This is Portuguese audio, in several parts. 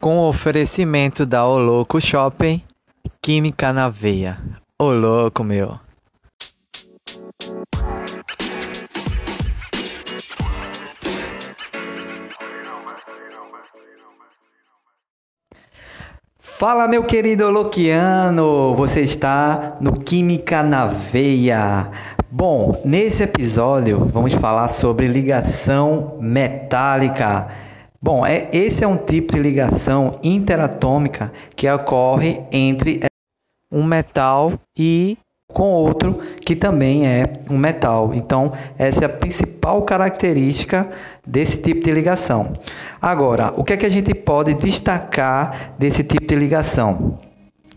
com o oferecimento da O Louco Shopping, Química na Veia. Ô louco, meu. Fala, meu querido Loquiano! Você está no Química na Veia. Bom, nesse episódio vamos falar sobre ligação metálica. Bom, é, esse é um tipo de ligação interatômica que ocorre entre um metal e com outro que também é um metal. Então, essa é a principal característica desse tipo de ligação. Agora, o que é que a gente pode destacar desse tipo de ligação?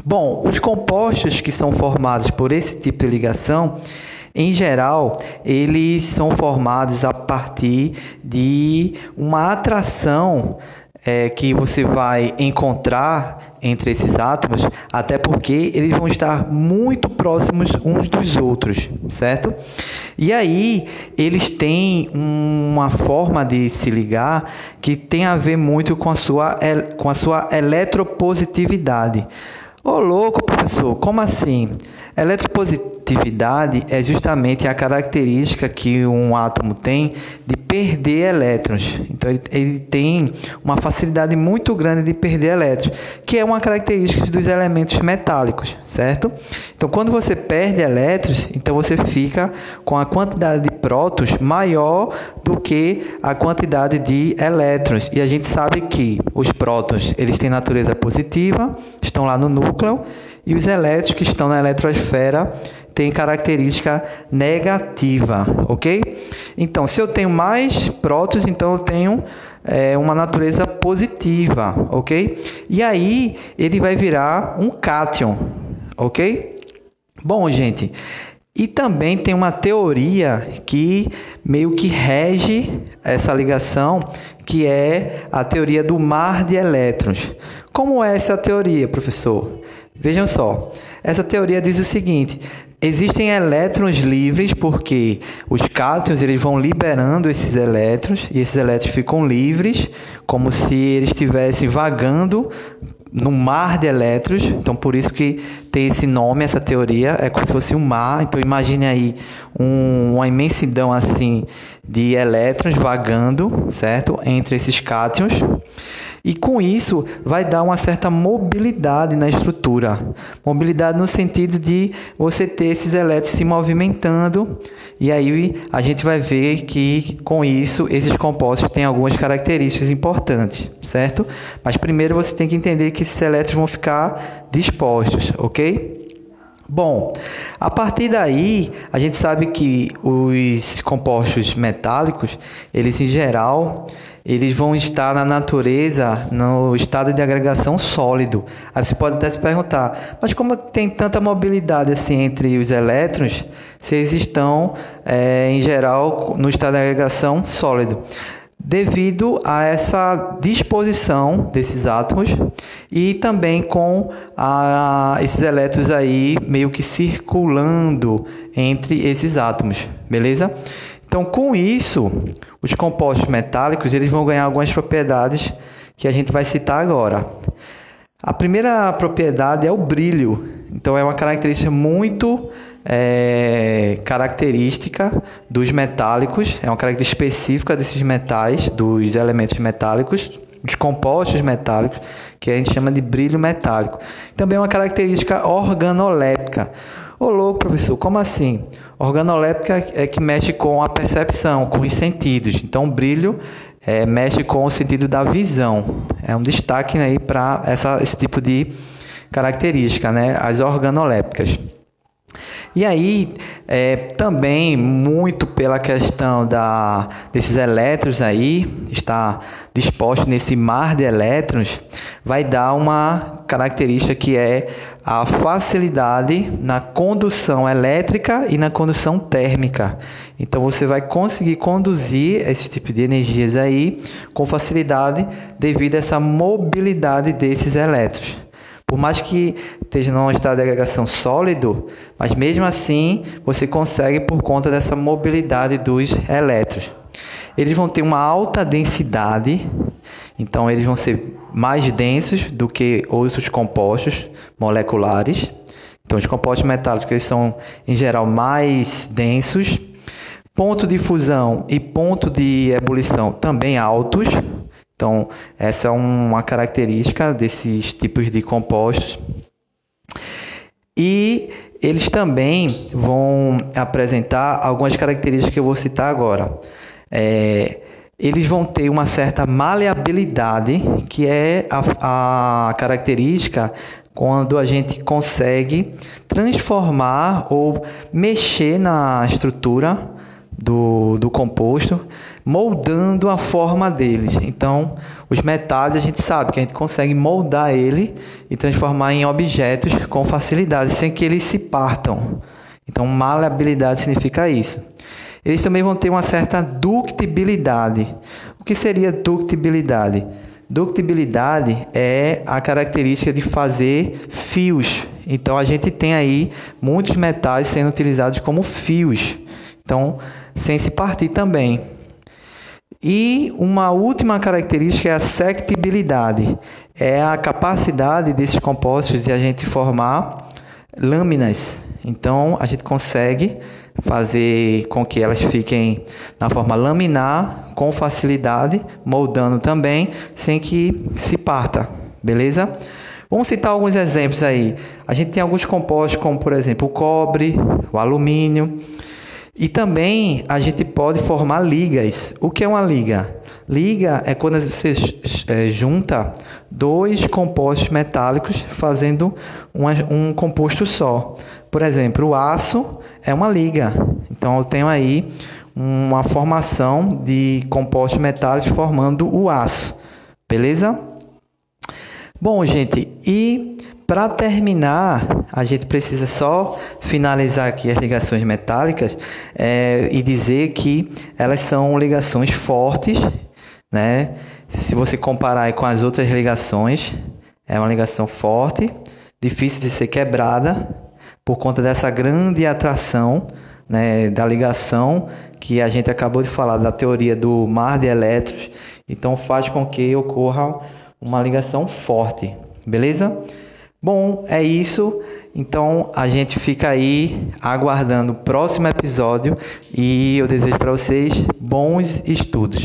Bom, os compostos que são formados por esse tipo de ligação, em geral, eles são formados a partir de uma atração é, que você vai encontrar entre esses átomos, até porque eles vão estar muito próximos uns dos outros, certo? E aí eles têm uma forma de se ligar que tem a ver muito com a sua, com a sua eletropositividade. Ô louco, professor, como assim? Eletropositividade é justamente a característica que um átomo tem de perder elétrons. Então ele, ele, tem uma facilidade muito grande de perder elétrons, que é uma característica dos elementos metálicos, certo? Então quando você perde elétrons, então você fica com a quantidade de prótons maior do que a quantidade de elétrons. E a gente sabe que os prótons, eles têm natureza positiva, estão lá no núcleo e os elétrons que estão na eletrosfera têm característica negativa, ok? Então, se eu tenho mais prótons, então eu tenho é, uma natureza positiva, ok? E aí ele vai virar um cátion, ok? Bom, gente, e também tem uma teoria que meio que rege essa ligação, que é a teoria do mar de elétrons. Como é essa teoria, professor? Vejam só, essa teoria diz o seguinte: existem elétrons livres porque os cátions eles vão liberando esses elétrons e esses elétrons ficam livres, como se eles estivessem vagando no mar de elétrons. Então, por isso que tem esse nome, essa teoria, é como se fosse um mar. Então, imagine aí um, uma imensidão assim de elétrons vagando, certo, entre esses cátions. E com isso vai dar uma certa mobilidade na estrutura. Mobilidade no sentido de você ter esses elétrons se movimentando, e aí a gente vai ver que com isso esses compostos têm algumas características importantes, certo? Mas primeiro você tem que entender que esses elétrons vão ficar dispostos, ok? Bom, a partir daí, a gente sabe que os compostos metálicos, eles em geral, eles vão estar na natureza no estado de agregação sólido. Aí você pode até se perguntar, mas como tem tanta mobilidade assim entre os elétrons, se eles estão, é, em geral, no estado de agregação sólido? Devido a essa disposição desses átomos e também com a, esses elétrons aí meio que circulando entre esses átomos, beleza? Então, com isso, os compostos metálicos eles vão ganhar algumas propriedades que a gente vai citar agora. A primeira propriedade é o brilho. Então, é uma característica muito é, característica dos metálicos, é uma característica específica desses metais, dos elementos metálicos, dos compostos metálicos, que a gente chama de brilho metálico. Também é uma característica organoléptica. Ô louco, professor, como assim? Organoléptica é que mexe com a percepção, com os sentidos. Então, brilho é, mexe com o sentido da visão. É um destaque aí para esse tipo de característica, né? As organolépticas. E aí, é, também muito pela questão da, desses elétrons aí, está disposto nesse mar de elétrons, vai dar uma característica que é a facilidade na condução elétrica e na condução térmica. Então você vai conseguir conduzir esse tipo de energias aí com facilidade devido a essa mobilidade desses elétrons. Por mais que esteja num estado de agregação sólido, mas mesmo assim você consegue por conta dessa mobilidade dos elétrons. Eles vão ter uma alta densidade Então eles vão ser mais densos do que outros compostos moleculares. Então os compostos metálicos são em geral mais densos. Ponto de fusão e ponto de ebulição também altos. Então, essa é uma característica desses tipos de compostos. E eles também vão apresentar algumas características que eu vou citar agora. É, eles vão ter uma certa maleabilidade, que é a, a característica quando a gente consegue transformar ou mexer na estrutura do, do composto, moldando a forma deles. Então, os metais a gente sabe que a gente consegue moldar ele e transformar em objetos com facilidade, sem que eles se partam. Então, maleabilidade significa isso. Eles também vão ter uma certa ductibilidade. O que seria ductibilidade? Ductibilidade é a característica de fazer fios. Então a gente tem aí muitos metais sendo utilizados como fios. Então, sem se partir também. E uma última característica é a sectibilidade. É a capacidade desses compostos de a gente formar lâminas. Então, a gente consegue fazer com que elas fiquem na forma laminar com facilidade, moldando também, sem que se parta, beleza? Vamos citar alguns exemplos aí. A gente tem alguns compostos como, por exemplo, o cobre, o alumínio, e também a gente pode formar ligas. O que é uma liga? Liga é quando você é, junta dois compostos metálicos fazendo um, um composto só. Por exemplo, o aço é uma liga. Então eu tenho aí uma formação de compostos metálicos formando o aço. Beleza? Bom, gente, e para terminar, a gente precisa só finalizar aqui as ligações metálicas é, e dizer que elas são ligações fortes, né? Se você comparar com as outras ligações, é uma ligação forte, difícil de ser quebrada por conta dessa grande atração né, da ligação que a gente acabou de falar da teoria do mar de elétrons. Então faz com que ocorra uma ligação forte, beleza? Bom, é isso. Então a gente fica aí aguardando o próximo episódio e eu desejo para vocês bons estudos.